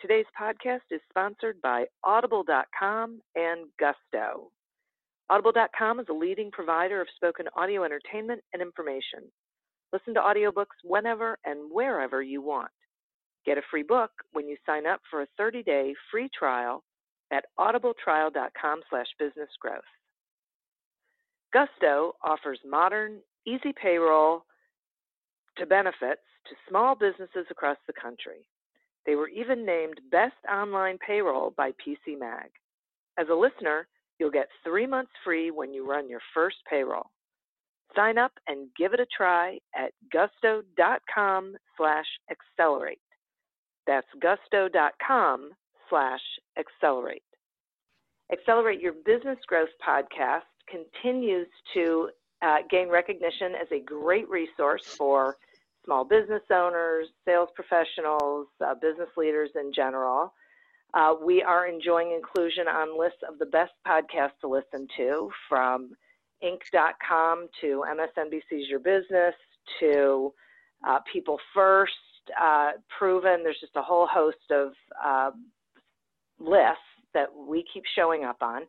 Today's podcast is sponsored by Audible.com and Gusto. Audible.com is a leading provider of spoken audio entertainment and information. Listen to audiobooks whenever and wherever you want. Get a free book when you sign up for a 30-day free trial at audibletrial.com slash businessgrowth. Gusto offers modern, easy payroll to benefits to small businesses across the country. They were even named Best Online Payroll by PC Mag. As a listener, you'll get three months free when you run your first payroll. Sign up and give it a try at gusto.com slash accelerate. That's gusto.com slash accelerate. Accelerate Your Business Growth podcast continues to uh, gain recognition as a great resource for small business owners, sales professionals, uh, business leaders in general. Uh, we are enjoying inclusion on lists of the best podcasts to listen to, from Inc.com to MSNBC's Your Business to uh, People First, uh, Proven. There's just a whole host of uh, lists that we keep showing up on.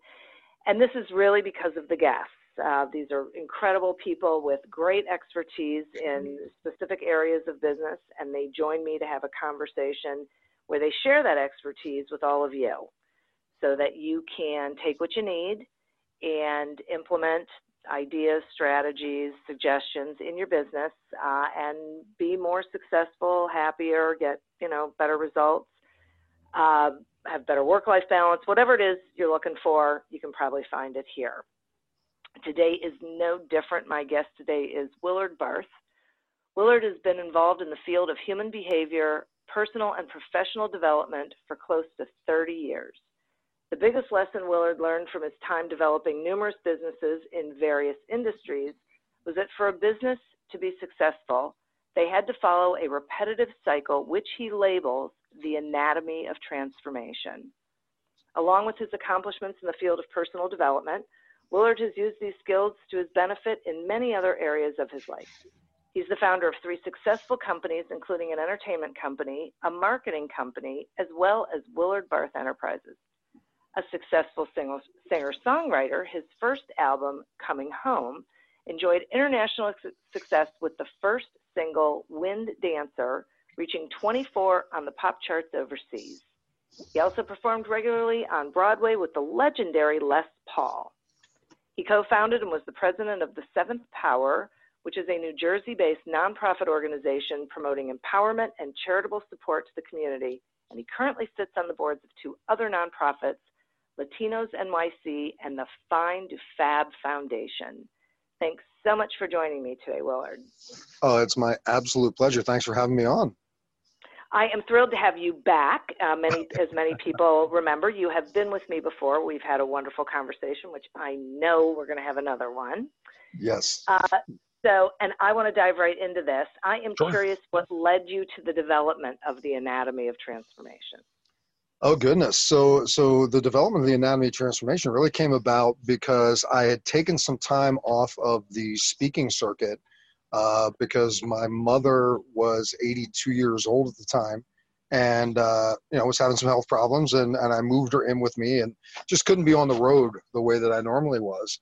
And this is really because of the guests. Uh, these are incredible people with great expertise in specific areas of business, and they join me to have a conversation where they share that expertise with all of you so that you can take what you need and implement ideas, strategies, suggestions in your business uh, and be more successful, happier, get you know better results, uh, have better work-life balance, whatever it is you're looking for, you can probably find it here. Today is no different. My guest today is Willard Barth. Willard has been involved in the field of human behavior, personal and professional development for close to 30 years. The biggest lesson Willard learned from his time developing numerous businesses in various industries was that for a business to be successful, they had to follow a repetitive cycle which he labels the anatomy of transformation. Along with his accomplishments in the field of personal development, Willard has used these skills to his benefit in many other areas of his life. He's the founder of three successful companies, including an entertainment company, a marketing company, as well as Willard Barth Enterprises. A successful singer songwriter, his first album, Coming Home, enjoyed international success with the first single, Wind Dancer, reaching 24 on the pop charts overseas. He also performed regularly on Broadway with the legendary Les Paul. He co founded and was the president of the Seventh Power, which is a New Jersey based nonprofit organization promoting empowerment and charitable support to the community. And he currently sits on the boards of two other nonprofits, Latinos NYC and the Fine to Fab Foundation. Thanks so much for joining me today, Willard. Oh, it's my absolute pleasure. Thanks for having me on. I am thrilled to have you back. Uh, many, as many people remember, you have been with me before. We've had a wonderful conversation, which I know we're going to have another one. Yes. Uh, so, and I want to dive right into this. I am Sure. curious what led you to the development of the anatomy of transformation. Oh goodness. So so the development of the anatomy of transformation really came about because I had taken some time off of the speaking circuit uh, because my mother was 82 years old at the time and uh, you know was having some health problems and, and I moved her in with me and just couldn't be on the road the way that I normally was.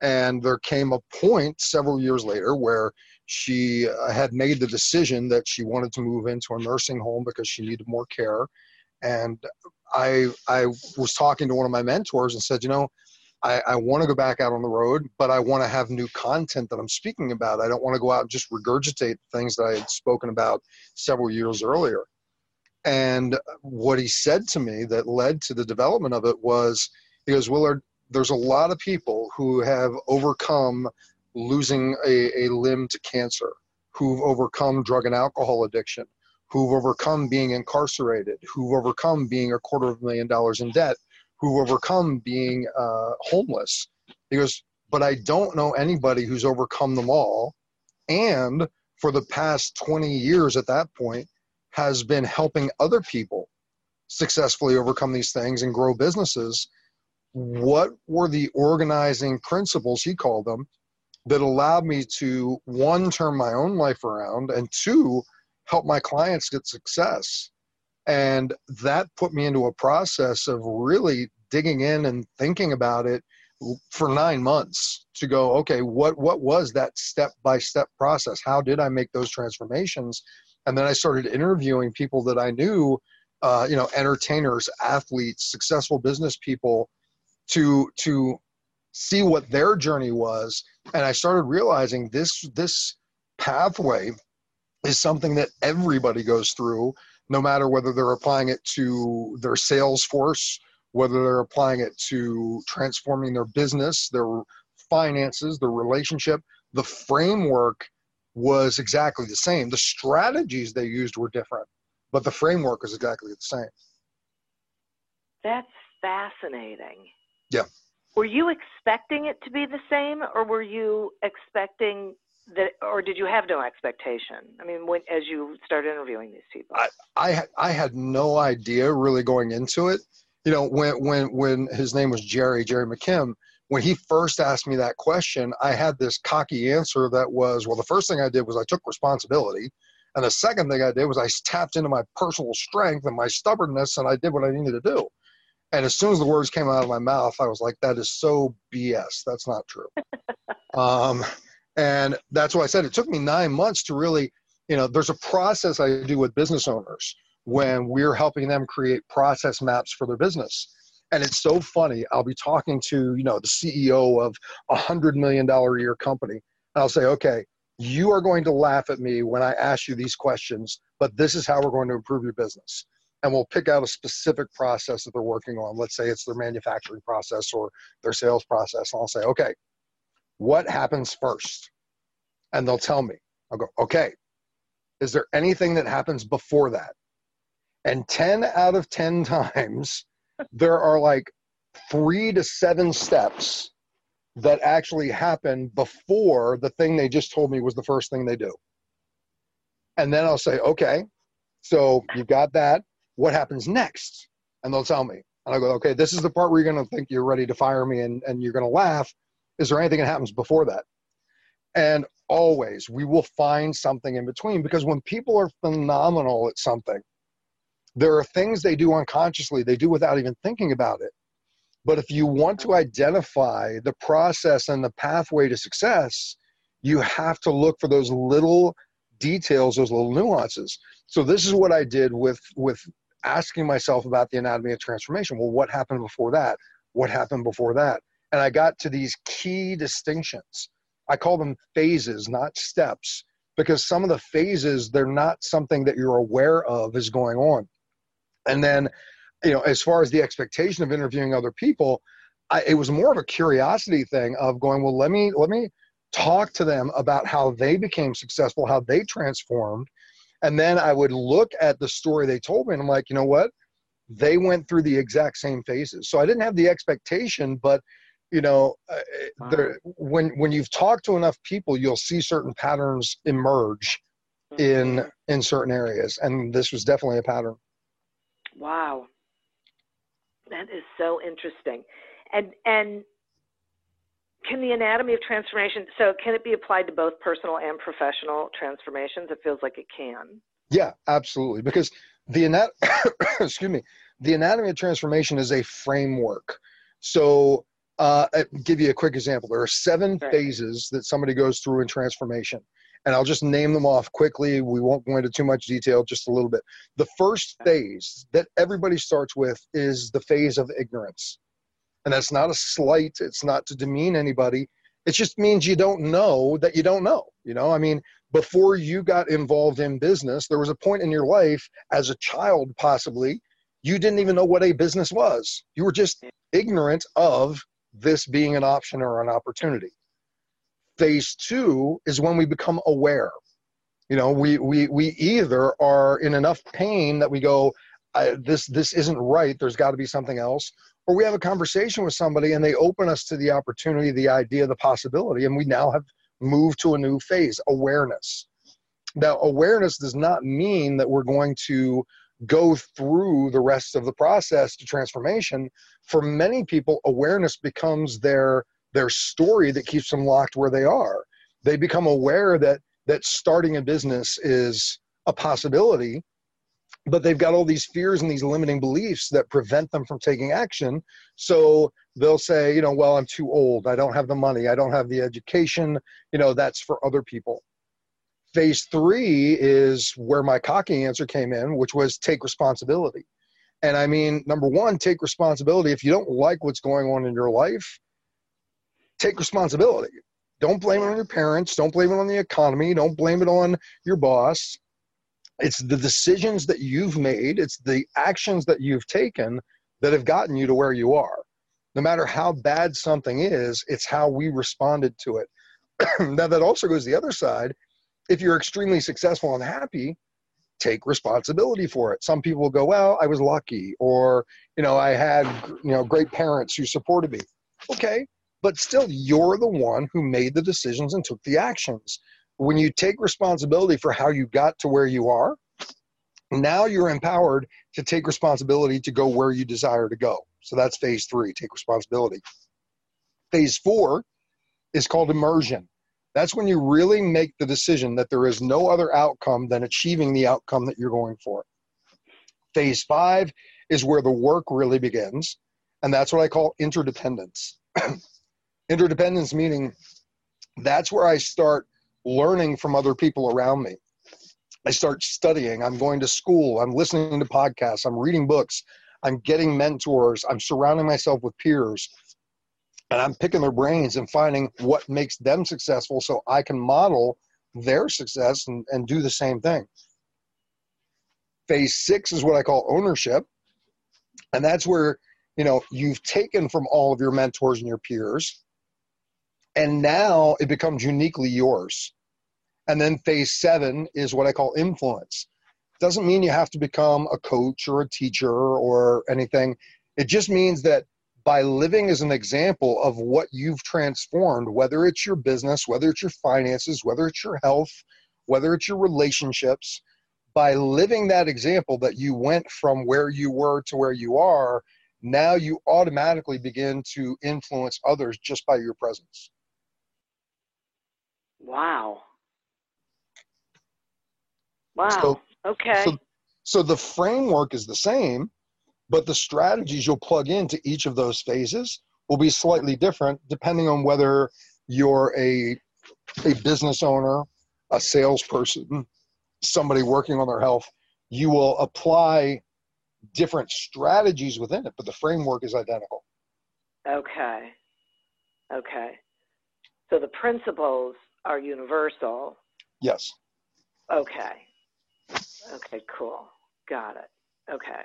And there came a point several years later where she uh, had made the decision that she wanted to move into a nursing home because she needed more care and I I was talking to one of my mentors and said, you know, I, I want to go back out on the road, but I want to have new content that I'm speaking about. I don't want to go out and just regurgitate things that I had spoken about several years earlier. And uh, what he said to me that led to the development of it was, he goes, Willard, there's a lot of people who have overcome losing a, a limb to cancer, who've overcome drug and alcohol addiction, who've overcome being incarcerated, who've overcome being a quarter of a million dollars in debt, who've overcome being uh, homeless. He goes, but I don't know anybody who's overcome them all. And for the past 20 years at that point, has been helping other people successfully overcome these things and grow businesses. What were the organizing principles, he called them, that allowed me to one, turn my own life around, and two, help my clients get success. And that put me into a process of really digging in and thinking about it for nine months to go, okay, what, what was that step by step process? How did I make those transformations? And then I started interviewing people that I knew, uh, you know, entertainers, athletes, successful business people to, to see what their journey was. And I started realizing this, this pathway is something that everybody goes through, no matter whether they're applying it to their sales force, whether they're applying it to transforming their business, their finances, their relationship. The framework was exactly the same. The strategies they used were different, but the framework was exactly the same. That's fascinating. Yeah. Were you expecting it to be the same, or were you expecting that, or did you have no expectation? I mean, when as you started interviewing these people, I had I had no idea really going into it. You know, when when when his name was Jerry Jerry McKim, when he first asked me that question, I had this cocky answer that was, well, the first thing I did was I took responsibility, and the second thing I did was I tapped into my personal strength and my stubbornness, and I did what I needed to do. And as soon as the words came out of my mouth, I was like, that is so BS. That's not true. um, and that's why I said it took me nine months to really, you know, there's a process I do with business owners when we're helping them create process maps for their business. And it's so funny. I'll be talking to, you know, the CEO of a hundred million dollar a year company. And I'll say, okay, you are going to laugh at me when I ask you these questions, but this is how we're going to improve your business. And we'll pick out a specific process that they're working on. Let's say it's their manufacturing process or their sales process. And I'll say, okay, what happens first? And they'll tell me. I'll go, okay, is there anything that happens before that? And 10 out of 10 times, there are like three to seven steps that actually happen before the thing they just told me was the first thing they do. And then I'll say, okay, so you've got that. What happens next? And they'll tell me. And I go, okay, this is the part where you're going to think you're ready to fire me and, and you're going to laugh. Is there anything that happens before that? And always we will find something in between because when people are phenomenal at something, there are things they do unconsciously, they do without even thinking about it. But if you want to identify the process and the pathway to success, you have to look for those little details, those little nuances. So this is what I did with with asking myself about the anatomy of transformation. Well, what happened before that? What happened before that? And I got to these key distinctions. I call them phases, not steps, because some of the phases, they're not something that you're aware of is going on. And then, you know, as far as the expectation of interviewing other people, I, it was more of a curiosity thing of going, well, let me let me talk to them about how they became successful, how they transformed. And then I would look at the story they told me and I'm like, you know what? They went through the exact same phases. So I didn't have the expectation, but you know, uh, wow. there, when when you've talked to enough people, you'll see certain patterns emerge in mm-hmm. in certain areas, and this was definitely a pattern. Wow, that is so interesting, and and can the anatomy of transformation so can it be applied to both personal and professional transformations it feels like it can yeah absolutely because the anat- excuse me the anatomy of transformation is a framework so uh, give you a quick example. There are seven right. phases that somebody goes through in transformation and i'll just name them off quickly. We won't go into too much detail just a little bit. The first phase that everybody starts with is the phase of ignorance. And that's not a slight it's not to demean anybody. It just means you don't know that you don't know you know? I mean before you got involved in business there was a point in your life as a child possibly you didn't even know what a business was. You were just ignorant of this being an option or an opportunity. Phase two is when we become aware. You know we we we either are in enough pain that we go this this isn't right. There's got to be something else. Or we have a conversation with somebody and they open us to the opportunity, the idea, the possibility, and we now have moved to a new phase awareness. Now, awareness does not mean that we're going to go through the rest of the process to transformation. For many people, awareness becomes their their story that keeps them locked where they are. They become aware that that starting a business is a possibility but they've got all these fears and these limiting beliefs that prevent them from taking action so they'll say you know well i'm too old i don't have the money i don't have the education you know that's for other people phase three is where my cocky answer came in which was take responsibility. And i mean number one take responsibility. If you don't like what's going on in your life take responsibility. Don't blame it on your parents. Don't blame it on the economy. Don't blame it on your boss. It's the decisions that you've made, it's the actions that you've taken that have gotten you to where you are. No matter how bad something is, it's how we responded to it. now, that also goes the other side. If you're extremely successful and happy, take responsibility for it. Some people will go, "Well, I was lucky," or you know, I had you know great parents who supported me. Okay, but still, you're the one who made the decisions and took the actions when you take responsibility for how you got to where you are, now you're empowered to take responsibility to go where you desire to go. So that's phase three take responsibility. Phase four is called immersion. That's when you really make the decision that there is no other outcome than achieving the outcome that you're going for. Phase five is where the work really begins, and that's what I call interdependence. interdependence meaning that's where I start learning from other people around me. I start studying. I'm going to school. I'm listening to podcasts. I'm reading books. I'm getting mentors. I'm surrounding myself with peers. And I'm picking their brains and finding what makes them successful so I can model their success and, and do the same thing. Phase six is what I call ownership. And that's where, you know, you've taken from all of your mentors and your peers and now it becomes uniquely yours. And then phase seven is what I call influence. Doesn't mean you have to become a coach or a teacher or anything. It just means that by living as an example of what you've transformed, whether it's your business, whether it's your finances, whether it's your health, whether it's your relationships, by living that example that you went from where you were to where you are, now you automatically begin to influence others just by your presence. Wow. Wow. So, okay. So, so the framework is the same, but the strategies you'll plug into each of those phases will be slightly different depending on whether you're a a business owner, a salesperson, somebody working on their health. You will apply different strategies within it, but the framework is identical. Okay. Okay. So the principles are universal. Yes. Okay. Okay, cool. Got it. Okay.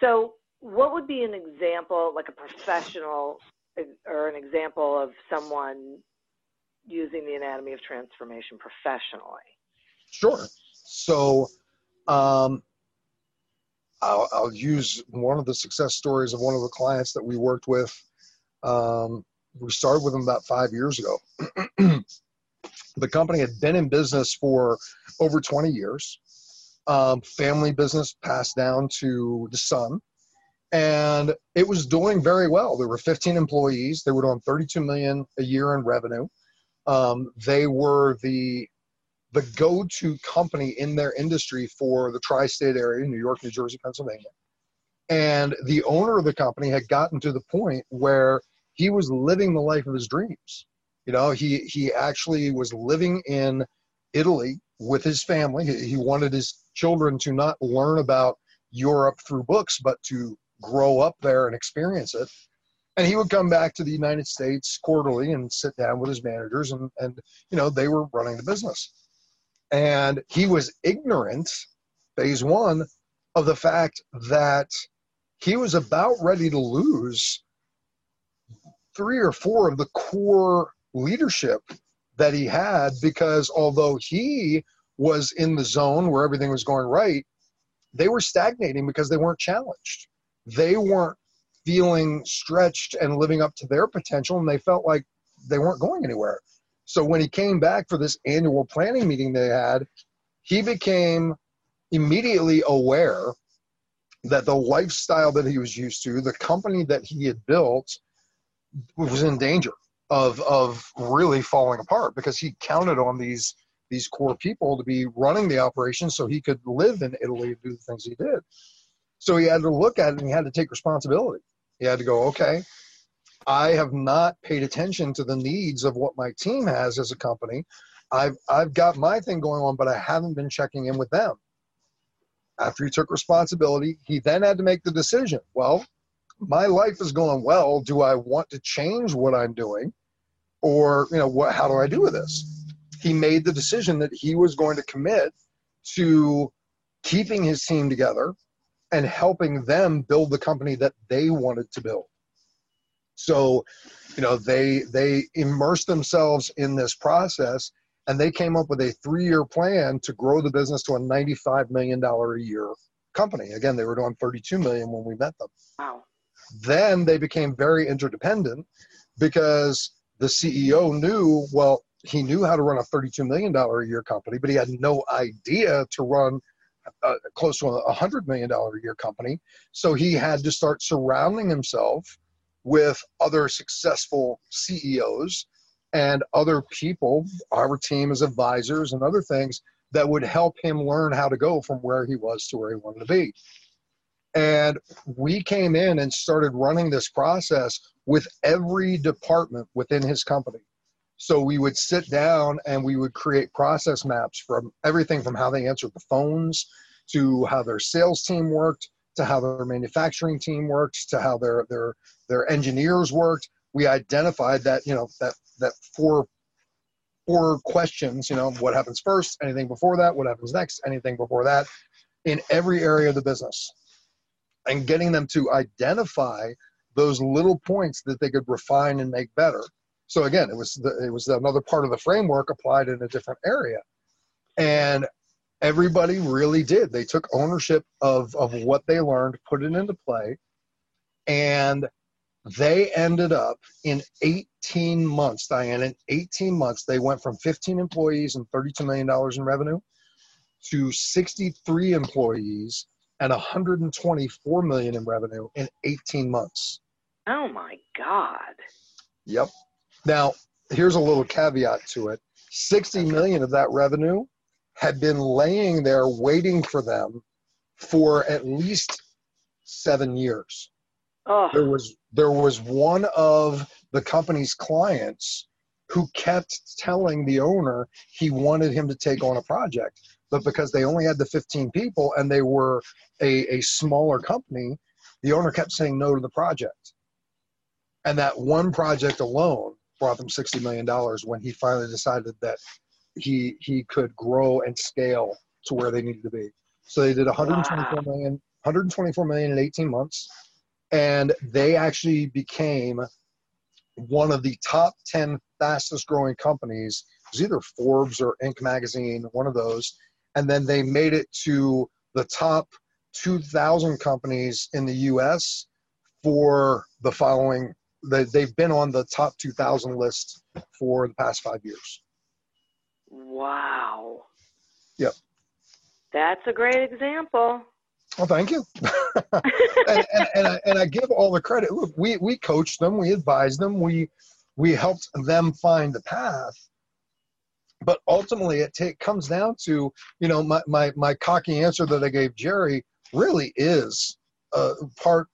So, what would be an example, like a professional or an example of someone using the anatomy of transformation professionally? Sure. So, um, I'll, I'll, use one of the success stories of one of the clients that we worked with. Um, we started with them about five years ago. the company had been in business for over 20 years. Um, family business passed down to the son, and it was doing very well. There were 15 employees. They were doing 32 million a year in revenue. Um, they were the the go-to company in their industry for the tri-state area, New York, New Jersey, Pennsylvania. And the owner of the company had gotten to the point where he was living the life of his dreams. You know, he he actually was living in Italy with his family. He, wanted his children to not learn about Europe through books, but to grow up there and experience it. And he would come back to the United States quarterly and sit down with his managers, and and you know they were running the business and he was ignorant, phase one, of the fact that he was about ready to lose three or four of the core leadership that he had because although he was in the zone where everything was going right, they were stagnating because they weren't challenged. They weren't feeling stretched and living up to their potential, and they felt like they weren't going anywhere. So when he came back for this annual planning meeting they had, he became immediately aware that the lifestyle that he was used to, the company that he had built, was in danger of of really falling apart because he counted on these these core people to be running the operation so he could live in Italy and do the things he did. So he had to look at it and he had to take responsibility. He had to go, okay, I have not paid attention to the needs of what my team has as a company. I've I've got my thing going on, but I haven't been checking in with them. After he took responsibility, he then had to make the decision. Well, my life is going well. Do I want to change what I'm doing, or you know, what? How do I do with this? He made the decision that he was going to commit to keeping his team together and helping them build the company that they wanted to build. So, you know, they they immersed themselves in this process and they came up with a three-year plan to grow the business to a $95 million a year company. Again, they were doing 32 million when we met them. Wow. Then they became very interdependent because the CEO knew, well, he knew how to run a $32 million a year company, but he had no idea to run uh, close to a $100 million a year company. So he had to start surrounding himself with other successful CEOs and other people, our team as advisors and other things that would help him learn how to go from where he was to where he wanted to be. And we came in and started running this process with every department within his company. So we would sit down and we would create process maps from everything from how they answered the phones to how their sales team worked to how their manufacturing team worked to how their their their engineers worked we identified that you know that that four four questions you know what happens first anything before that what happens next anything before that in every area of the business and getting them to identify those little points that they could refine and make better. So again it was the, it was another part of the framework applied in a different area. And everybody really did. They took ownership of of what they learned put it into play and they ended up in 18 months, Diane, in 18 months, they went from 15 employees and $32 million in revenue to 63 employees and 124 million in revenue in 18 months. Oh my God. Yep. Now, here's a little caveat to it 60 million of that revenue had been laying there waiting for them for at least seven years. Oh. There was there was one of the company's clients who kept telling the owner he wanted him to take on a project, but because they only had the 15 people and they were a, a smaller company, the owner kept saying no to the project. And that one project alone brought them $60 million when he finally decided that he he could grow and scale to where they needed to be. So they did 124 wow. million, 124 million in 18 months and they actually became one of the top 10 fastest growing companies. It was either Forbes or Inc. magazine, one of those. And then they made it to the top 2,000 companies in the US for the following. They, they've been on the top 2,000 list for the past five years. Wow. Yep. That's a great example. Well, thank you. and, and, and, I, and I give all the credit. Look, we, we coached them, we advised them, we, we helped them find the path. But ultimately, it take, comes down to, you know, my, my, my cocky answer that I gave Jerry really is a part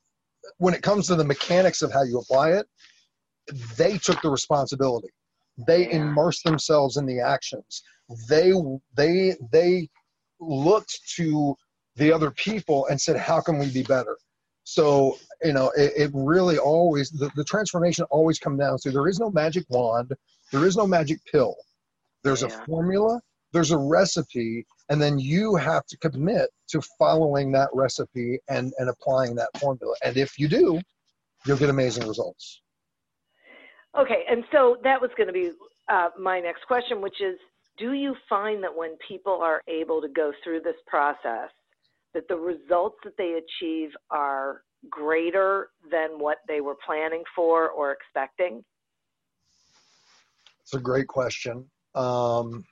when it comes to the mechanics of how you apply it. They took the responsibility. They Yeah. immersed themselves in the actions. They they they looked to the other people and said, "How can we be better?" So you know, it, it really always the, the transformation always comes down to there is no magic wand, there is no magic pill. There's Yeah. a formula, there's a recipe, and then you have to commit to following that recipe and and applying that formula. And if you do, you'll get amazing results. Okay, and so that was going to be uh, my next question, which is Do you find that when people are able to go through this process, that the results that they achieve are greater than what they were planning for or expecting? It's a great question. Um,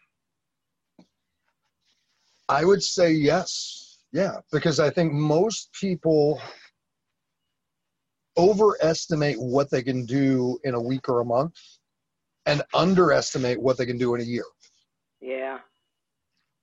I would say yes. Yeah, because I think most people overestimate what they can do in a week or a month and underestimate what they can do in a year. Yeah.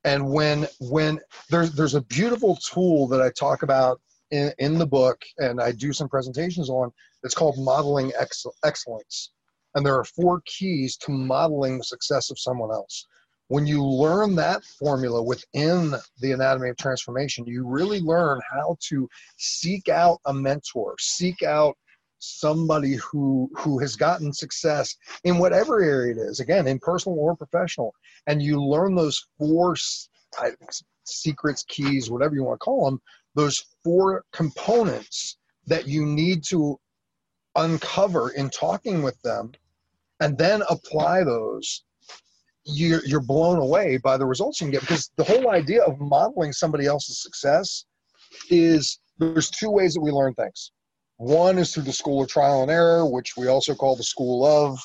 And when when there's there's a beautiful tool that I talk about in, in the book and I do some presentations on, it's called modeling ex- excellence. And there are four keys to modeling the success of someone else. When you learn that formula within the anatomy of transformation, you really learn how to seek out a mentor, seek out somebody who who has gotten success in whatever area it is, again, in personal or professional, and you learn those four secrets, keys, whatever you want to call them, those four components that you need to uncover in talking with them and then apply those you're, you're blown away by the results you can get because the whole idea of modeling somebody else's success is there's two ways that we learn things one is through the school of trial and error which we also call the school of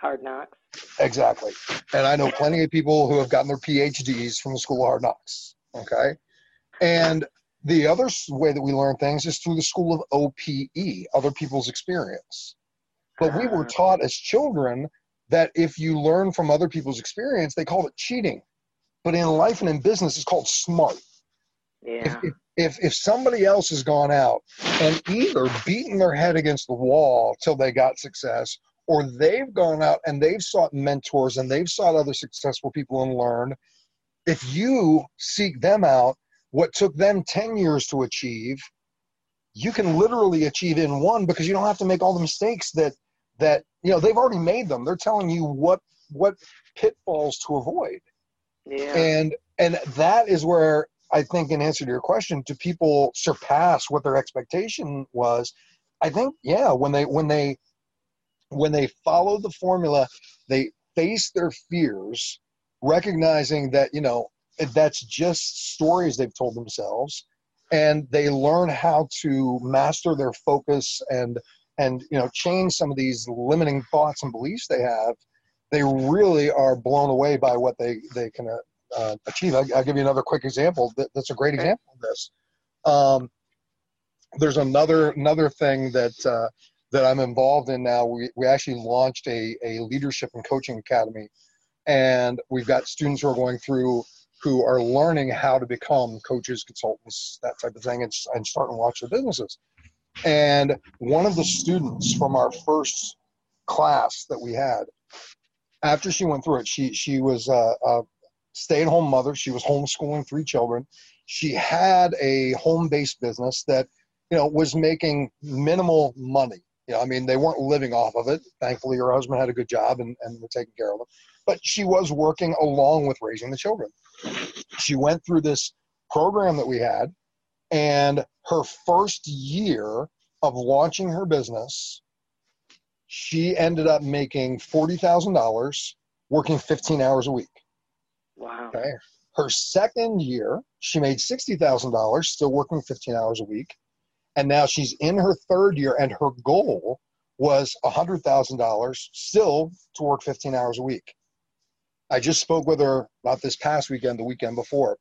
Hard knocks. Exactly. And I know plenty of people who have gotten their PhDs from the School of Hard Knocks. Okay. And the other way that we learn things is through the School of OPE, other people's experience. But we were taught as children that if you learn from other people's experience, they call it cheating. But in life and in business, it's called smart. Yeah. if, if, if somebody else has gone out and either beaten their head against the wall till they got success, or they've gone out and they've sought mentors and they've sought other successful people and learned, if you seek them out, what took them 10 years to achieve, you can literally achieve in one because you don't have to make all the mistakes that that you know they've already made them. They're telling you what what pitfalls to avoid Yeah. and and that is where i think in answer to your question do people surpass what their expectation was i think yeah when they when they when they follow the formula they face their fears recognizing that you know that's just stories they've told themselves and they learn how to master their focus and and you know change some of these limiting thoughts and beliefs they have they really are blown away by what they they can uh, uh, achieve. I'll, I'll give you another quick example. That, that's a great example of this. Um, there's another another thing that uh, that I'm involved in now. We we actually launched a a leadership and coaching academy, and we've got students who are going through who are learning how to become coaches, consultants, that type of thing, and, and start and launch their businesses. And one of the students from our first class that we had, after she went through it, she she was a, a stay-at-home mother. She was homeschooling three children. She had a home-based business that you know was making minimal money. You know, I mean, they weren't living off of it. Thankfully, her husband had a good job and, and were taking care of them. But she was working along with raising the children. She went through this program that we had, and her first year of launching her business, she ended up making $40,000 working 15 hours a week. Wow. Okay. Her second year, she made $60,000 still working 15 hours a week. And now she's in her third year, and her goal was $100,000 still to work 15 hours a week. I just spoke with her about this past weekend, the weekend before.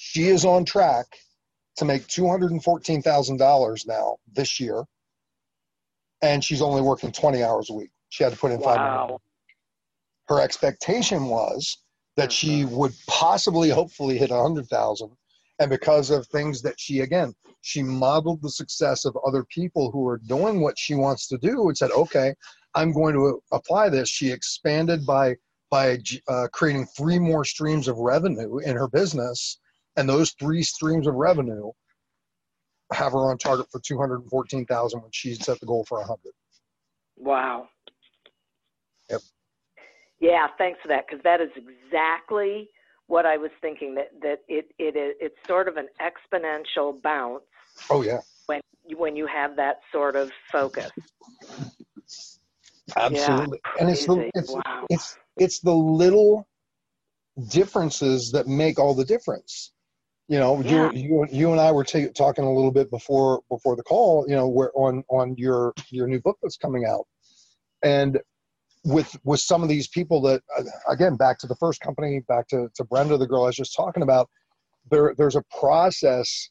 She is on track to make $214,000 now this year, and she's only working 20 hours a week. She had to put in five. Wow. Her expectation was that she would possibly, hopefully, hit 100,000, and because of things that she again, she modeled the success of other people who are doing what she wants to do and said, "Okay, I'm going to apply this." She expanded by by uh, creating three more streams of revenue in her business and those three streams of revenue have her on target for 214,000 when she set the goal for 100. Wow. Yep. Yeah, thanks for that because that is exactly what I was thinking that that it it is it's sort of an exponential bounce Oh yeah. when when you have that sort of focus. Absolutely. Yeah, and it's the it's wow. it's it's the little differences that make all the difference. You know, Yeah. you you you and I were ta- talking a little bit before before the call. You know, where on on your your new book that's coming out, and with with some of these people that uh, again back to the first company, back to to Brenda, the girl I was just talking about. There there's a process.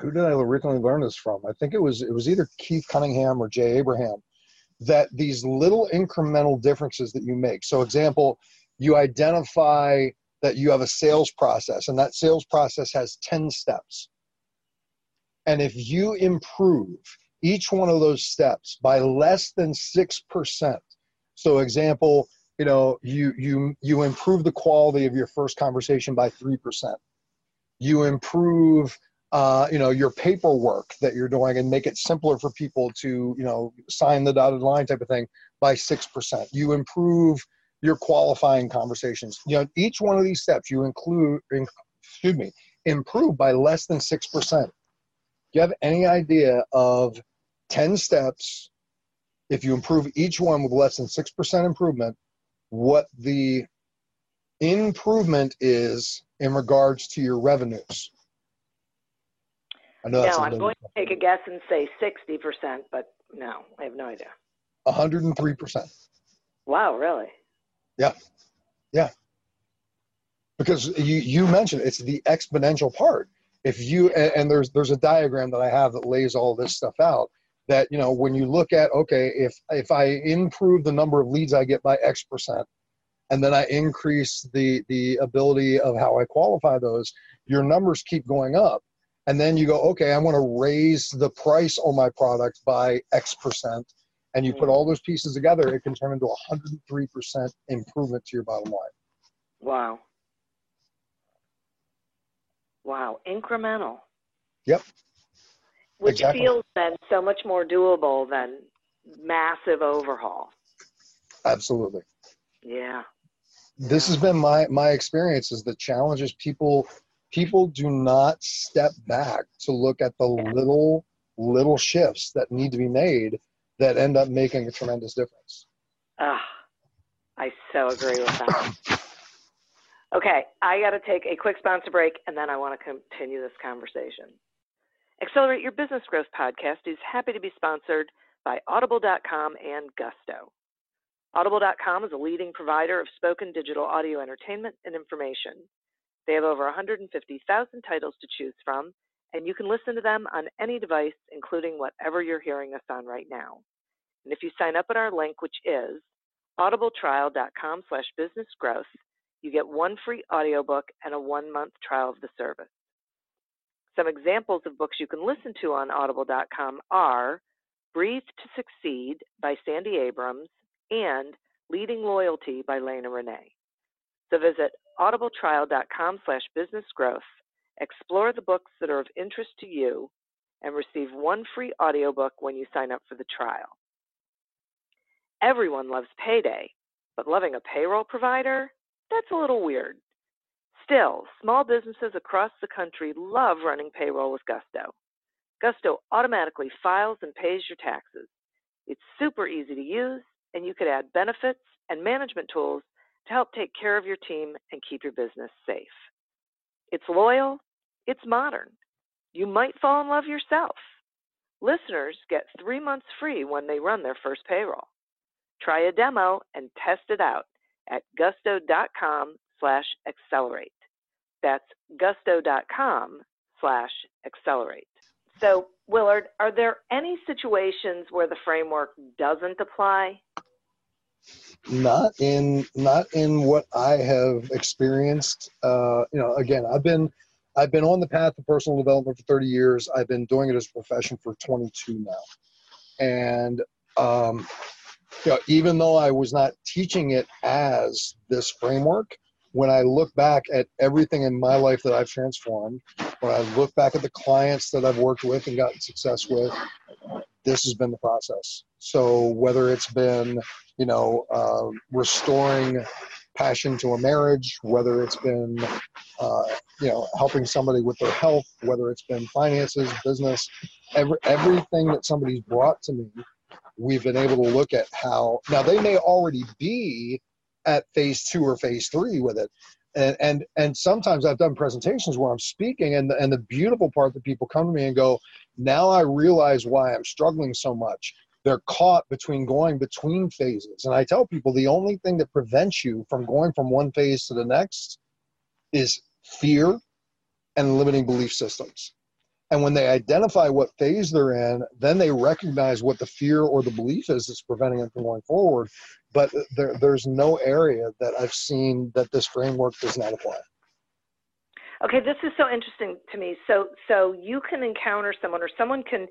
Who did I originally learn this from? I think it was it was either Keith Cunningham or Jay Abraham. That these little incremental differences that you make. So, example, you identify that you have a sales process and that sales process has 10 steps. And if you improve each one of those steps by less than 6%, so example, you know, you you you improve the quality of your first conversation by 3%. You improve uh, you know your paperwork that you're doing and make it simpler for people to you know sign the dotted line type of thing by 6%. You improve your qualifying conversations. You know, each one of these steps you include, in, excuse me, improve by less than 6%. Do you have any idea of 10 steps, if you improve each one with less than 6% improvement, what the improvement is in regards to your revenues? I know No, I'm going to take a guess and say 60%, but no, I have no idea. 103%. Wow, really? Because you you mentioned it's the exponential part. If you and, and there's there's a diagram that i have that lays all this stuff out that you know when you look at okay if if i improve the number of leads i get by x percent and then i increase the the ability of how i qualify those your numbers keep going up. And then you go okay i want to raise the price on my product by x percent and you put mm. all those pieces together it can turn into a 103% improvement to your bottom line Wow. Wow, incremental. Yep. Which Exactly. feels then so much more doable than massive overhaul. absolutely Yeah. this has been my my experience is the challenge is people people do not step back to look at the little little shifts that need to be made that end up making a tremendous difference Ah, I so agree with that. Okay, I got to take a quick sponsor break and then I want to continue this conversation. Accelerate Your Business Growth podcast is happy to be sponsored by Audible.com and Gusto. Audible.com is a leading provider of spoken digital audio entertainment and information. They have over 150,000 titles to choose from, and you can listen to them on any device, including whatever you're hearing us on right now. And if you sign up at our link, which is audibletrial.com slash businessgrowth, you get one free audiobook and a one-month trial of the service. Some examples of books you can listen to on audible.com are Breathe to Succeed by Sandy Abrams and Leading Loyalty by Lena Renee. So visit audibletrial.com slash businessgrowth, explore the books that are of interest to you, and receive one free audiobook when you sign up for the trial. Everyone loves payday, but loving a payroll provider? That's a little weird. Still, small businesses across the country love running payroll with Gusto. Gusto automatically files and pays your taxes. It's super easy to use, and you could add benefits and management tools to help take care of your team and keep your business safe. It's loyal, it's modern. You might fall in love yourself. Listeners get three months free when they run their first payroll. Try a demo and test it out at gusto.com slash accelerate. That's gusto.com slash accelerate. So, Willard, are there any situations where the framework doesn't apply? Not in not in what I have experienced. Uh, you know, again, I've been I've been on the path of personal development for 30 years. I've been doing it as a profession for 22 now, and um, you know, even though I was not teaching it as this framework, when I look back at everything in my life that I've transformed, when I look back at the clients that I've worked with and gotten success with, this has been the process. So whether it's been, you know, uh, restoring passion to a marriage, whether it's been, uh, you know, helping somebody with their health, whether it's been finances, business, every, everything that somebody's brought to me, we've been able to look at how, now they may already be at phase two or phase three with it. And, and and sometimes I've done presentations where I'm speaking, and the, and the beautiful part that people come to me and go, now I realize why I'm struggling so much. They're caught between going between phases, and I tell people the only thing that prevents you from going from one phase to the next is fear and limiting belief systems. And when they identify what phase they're in, then they recognize what the fear or the belief is that's preventing them from going forward. But there, there's no area that I've seen that this framework does not apply. Okay, this is so interesting to me. So, so you can encounter someone, or someone can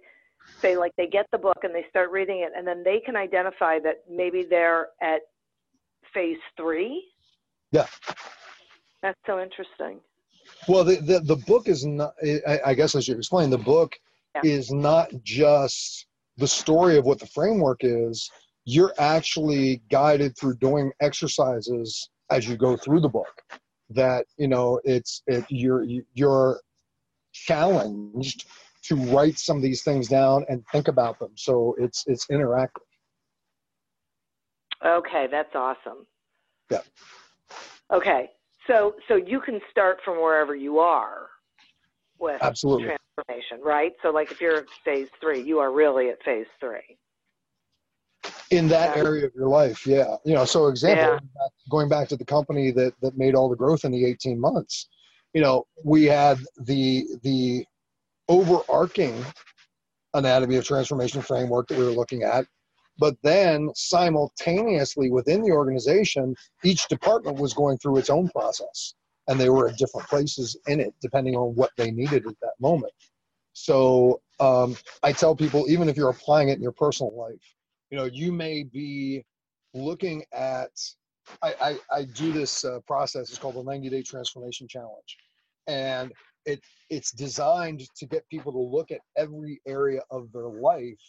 say, like, they get the book and they start reading it, and then they can identify that maybe they're at phase three. Yeah. That's so interesting. Well, the, the, the book is not, I, I guess I should explain, the book Yeah. is not just the story of what the framework is. You're actually guided through doing exercises as you go through the book. That you know, it's it you're you're challenged to write some of these things down and think about them. So it's it's interactive. Okay, that's awesome. Yeah. Okay, so so you can start from wherever you are with Absolutely. transformation, right? So like if you're at phase three, you are really at phase three. in that Yeah. area of your life yeah you know so example Yeah. going back to the company that that made all the growth in the 18 months you know we had the the overarching anatomy of transformation framework that we were looking at. But then simultaneously within the organization each department was going through its own process and they were at different places in it depending on what they needed at that moment. So um, i tell people even if you're applying it in your personal life you know you may be looking at i i, I do this uh, process it's called the 90 day transformation challenge. And it it's designed to get people to look at every area of their life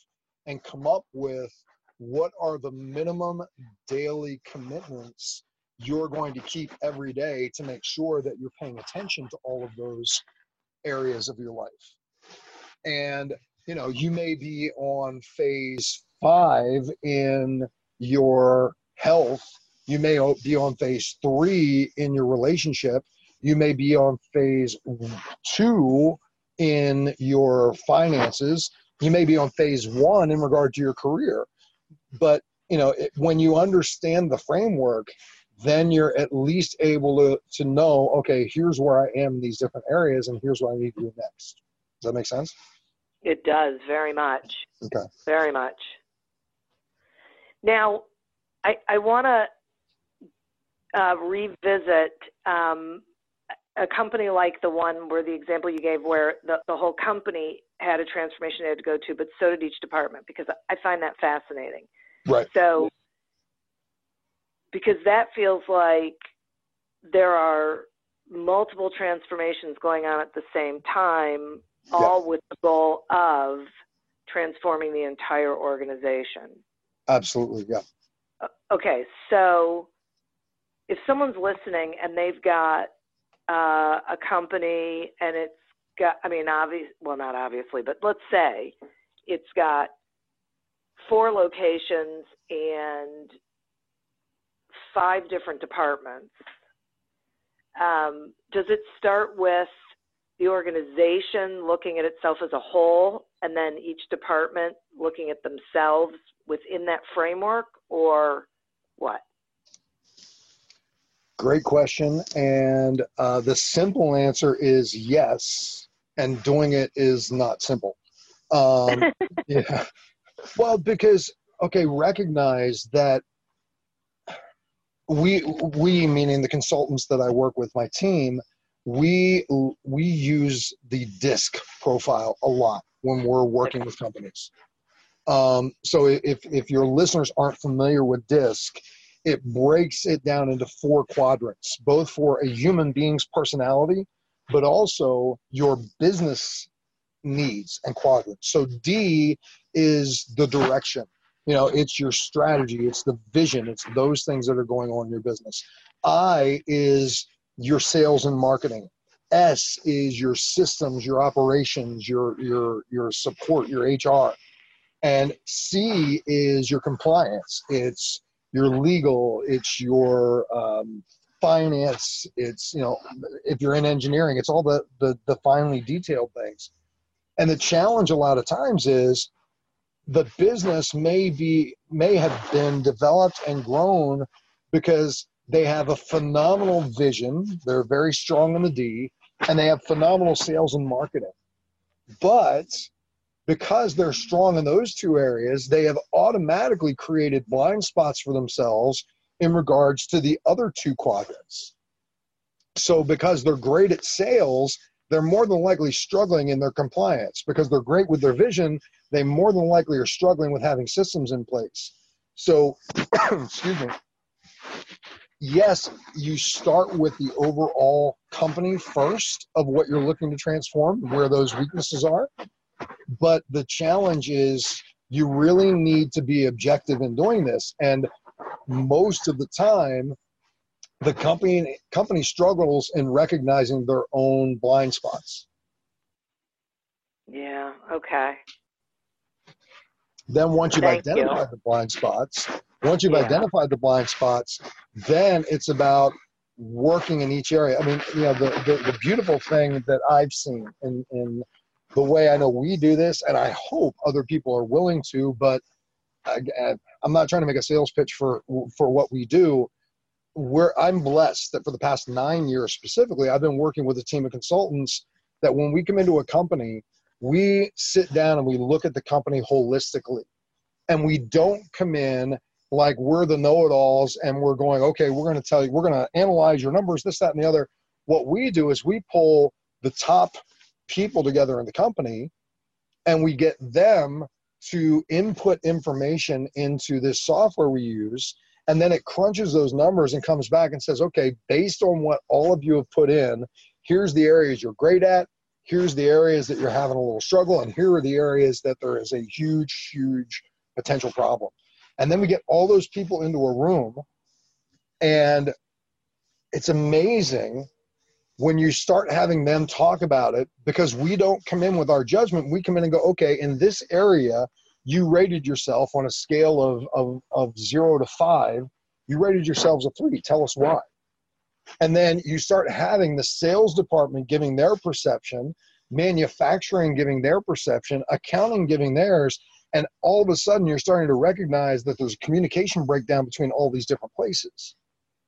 and come up with what are the minimum daily commitments you're going to keep every day to make sure that you're paying attention to all of those areas of your life. And you know you may be on phase five in your health. You may be on phase three in your relationship you may be on phase two in your finances you may be on phase one in regard to your career but you know it, when you understand the framework then you're at least able to, to know okay here's where i am in these different areas and here's what i need to do next does that make sense It does very much. Okay. Very much. Now, I, I want to uh, revisit um, a company like the one where the example you gave, where the, the whole company had a transformation they had to go to, but so did each department, because I find that fascinating. right So, because that feels like there are multiple transformations going on at the same time, all with the goal of transforming the entire organization. absolutely yeah Okay, so if someone's listening and they've got uh, a company and it's got, I mean, obvious, well, not obviously, but let's say it's got four locations and five different departments. Um, does it start with the organization looking at itself as a whole and then each department looking at themselves within that framework or what? Great question. And uh, the simple answer is yes. And doing it is not simple. Um, yeah. Well, because, okay, recognize that we, we, meaning the consultants that I work with, my team, we, we use the DISC profile a lot when we're working with companies. Um, so if, if your listeners aren't familiar with DISC, it breaks it down into four quadrants, both for a human being's personality, but also your business needs and quadrants. So D is the direction. You know, it's your strategy, it's the vision, it's those things that are going on in your business. I is your sales and marketing. S is your systems, your operations, your your your support, your HR. And C is your compliance. It's your legal, it's your um, finance, it's, you know, if you're in engineering, it's all the, the, the finely detailed things. And the challenge a lot of times is the business may be, may have been developed and grown because they have a phenomenal vision. They're very strong in the D and they have phenomenal sales and marketing. But because they're strong in those two areas, they have automatically created blind spots for themselves in regards to the other two quadrants. So, because they're great at sales, they're more than likely struggling in their compliance. Because they're great with their vision, they more than likely are struggling with having systems in place. So, excuse me. Yes, you start with the overall company first of what you're looking to transform, where those weaknesses are. But the challenge is you really need to be objective in doing this. And most of the time, the company company struggles in recognizing their own blind spots. Yeah, okay. Then once you've Thank identified you. the blind spots, once you've yeah. identified the blind spots, then it's about working in each area. I mean, you know, the, the, the beautiful thing that I've seen in, in the way I know we do this, and I hope other people are willing to. But I'm not trying to make a sales pitch for for what we do. Where I'm blessed that for the past nine years specifically, I've been working with a team of consultants that when we come into a company, we sit down and we look at the company holistically, and we don't come in like we're the know-it-alls and we're going, okay, we're going to tell you, we're going to analyze your numbers, this, that, and the other. What we do is we pull the top people together in the company and we get them to input information into this software we use and then it crunches those numbers and comes back and says okay based on what all of you have put in here's the areas you're great at here's the areas that you're having a little struggle and here are the areas that there is a huge huge potential problem. And then we get all those people into a room and it's amazing when you start having them talk about it, because we don't come in with our judgment, we come in and go, okay, in this area, you rated yourself on a scale of, of, of zero to five, you rated yourselves a three. Tell us why. And then you start having the sales department giving their perception, manufacturing giving their perception, accounting giving theirs. And all of a sudden, you're starting to recognize that there's a communication breakdown between all these different places.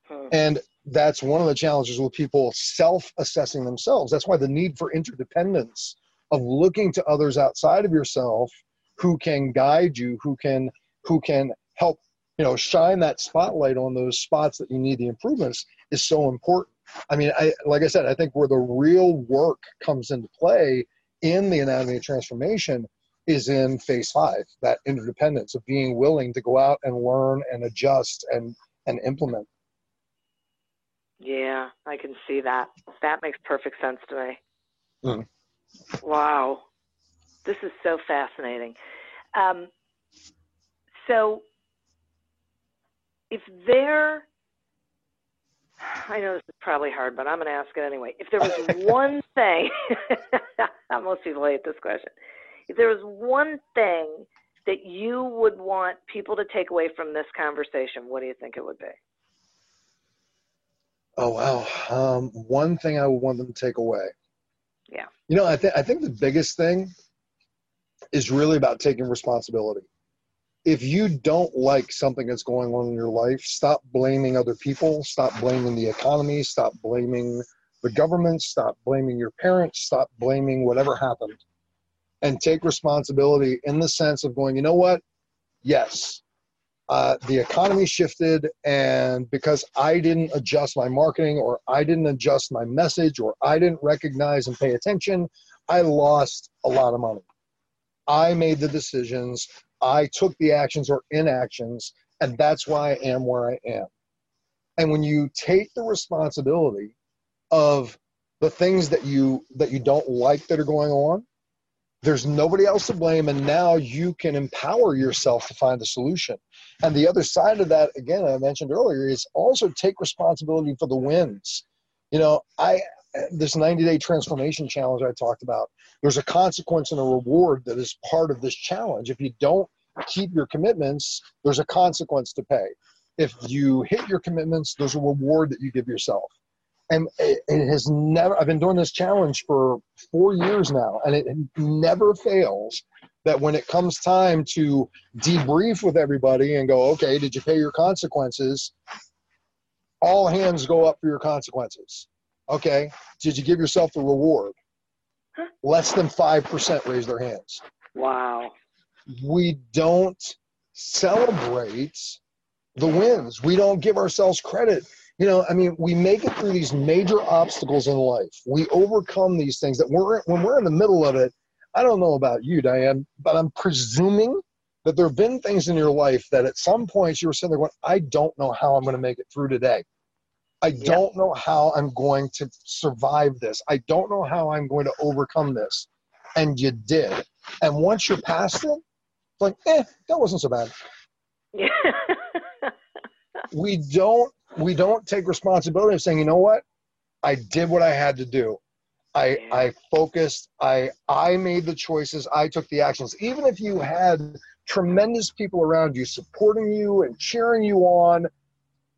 Hmm. And that's one of the challenges with people self-assessing themselves. That's why the need for interdependence of looking to others outside of yourself who can guide you who can who can help you know shine that spotlight on those spots that you need the improvements is so important. I mean i like i said i think where the real work comes into play in the anatomy of transformation is in phase five that interdependence of being willing to go out and learn and adjust and and implement yeah, I can see that. That makes perfect sense to me. Mm. Wow. This is so fascinating. Um, so, if there, I know this is probably hard, but I'm going to ask it anyway. If there was one thing, I most people hate this question. If there was one thing that you would want people to take away from this conversation, what do you think it would be? Oh wow. Um, one thing I would want them to take away. Yeah. You know, I think I think the biggest thing is really about taking responsibility. If you don't like something that's going on in your life, stop blaming other people, stop blaming the economy, stop blaming the government, stop blaming your parents, stop blaming whatever happened. And take responsibility in the sense of going, you know what? Yes, uh, the economy shifted, and because I didn't adjust my marketing, or I didn't adjust my message, or I didn't recognize and pay attention, I lost a lot of money. I made the decisions, I took the actions or inactions, and that's why I am where I am. And when you take the responsibility of the things that you that you don't like that are going on, there's nobody else to blame and now you can empower yourself to find a solution. And the other side of that again i mentioned earlier is also take responsibility for the wins. You know i this 90 day transformation challenge i talked about there's a consequence and a reward that is part of this challenge. If you don't keep your commitments there's a consequence to pay. If you hit your commitments there's a reward that you give yourself and it, it, has never i've been doing this challenge for four years now and it, it never fails that when it comes time to debrief with everybody and go okay did you pay your consequences? All hands go up for your consequences. Okay did you give yourself the reward? Less than 5% raise their hands. Wow. We don't celebrate the wins. We don't give ourselves credit you know i mean we make it through these major obstacles in life. We overcome these things that we're when we're in the middle of it i don't know about you diane but i'm presuming that there have been things in your life that at some points you were sitting there going i don't know how i'm going to make it through today. I don't know how i'm going to survive this. I don't know how i'm going to overcome this. And you did. And once you're past it it's like eh that wasn't so bad. Yeah we don't we don't take responsibility of saying, you know what, I did what I had to do. I. I focused. I I made the choices. I took the actions. Even if you had tremendous people around you supporting you and cheering you on,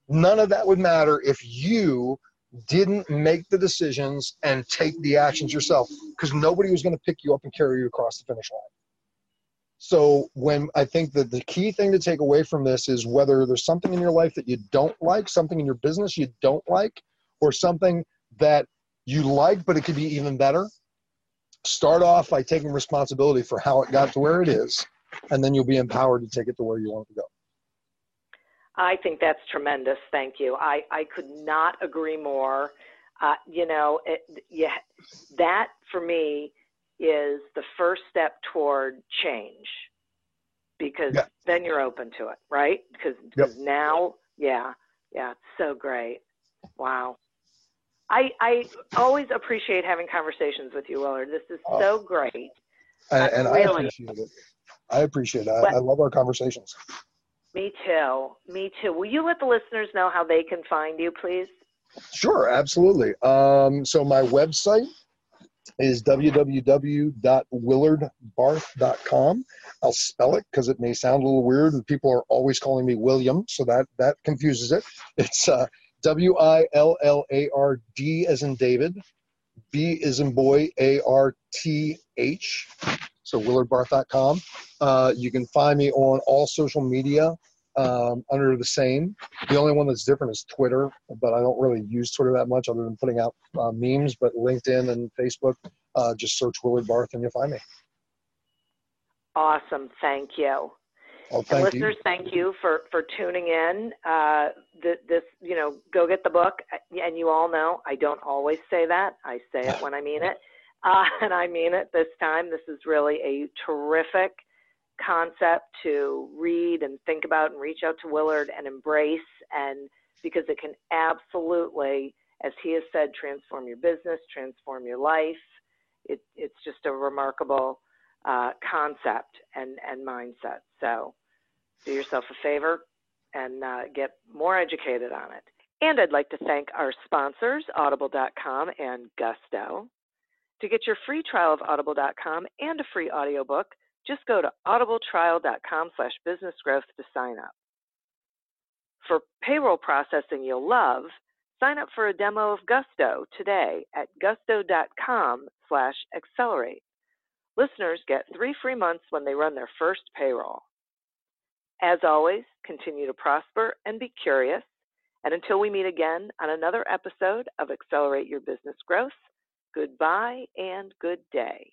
none of that would matter if you didn't make the decisions and take the actions yourself because nobody was going to pick you up and carry you across the finish line. So when I think that the key thing to take away from this is whether there's something in your life that you don't like, something in your business you don't like, or something that you like but it could be even better. Start off by taking responsibility for how it got to where it is, and then you'll be empowered to take it to where you want it to go. I think that's tremendous. Thank you. I, I could not agree more. Uh, you know, it, yeah, that for me is the first step toward change because Yeah. then you're open to it, right? Because Yep. now, yeah, yeah, it's so great. Wow. I, I always appreciate having conversations with you, Willard. This is Oh. so great. And, and I appreciate it. I appreciate it. I, I love our conversations. Me too. Me too. Will you let the listeners know how they can find you, please? Sure, absolutely. Um, so my website is www.willardbarth.com. I'll spell it because it may sound a little weird, and people are always calling me William, so that that confuses it. It's uh, W I L L A R D as in David, B is in boy, A R T H. So willardbarth.com. Uh, you can find me on all social media um, under the same. The only one that's different is Twitter, but I don't really use Twitter that much other than putting out uh, memes. But LinkedIn and Facebook, uh, just search Willard Barth and you'll find me. Awesome. Thank you. Thank listeners, you. thank you for, for tuning in. Uh, th- this, you know, go get the book. And you all know I don't always say that. I say it when I mean it. Uh, and I mean it this time. This is really a terrific concept to read and think about and reach out to Willard and embrace. And because it can absolutely, as he has said, transform your business, transform your life. It, it's just a remarkable uh, concept and, and mindset. So do yourself a favor and uh, get more educated on it. And I'd like to thank our sponsors, Audible.com and Gusto. To get your free trial of Audible.com and a free audiobook, Just go to audibletrial.com slash businessgrowth to sign up. For payroll processing you'll love, sign up for a demo of Gusto today at gusto.com slash accelerate. Listeners get three free months when they run their first payroll. As always, continue to prosper and be curious. And until we meet again on another episode of Accelerate Your Business Growth, goodbye and good day.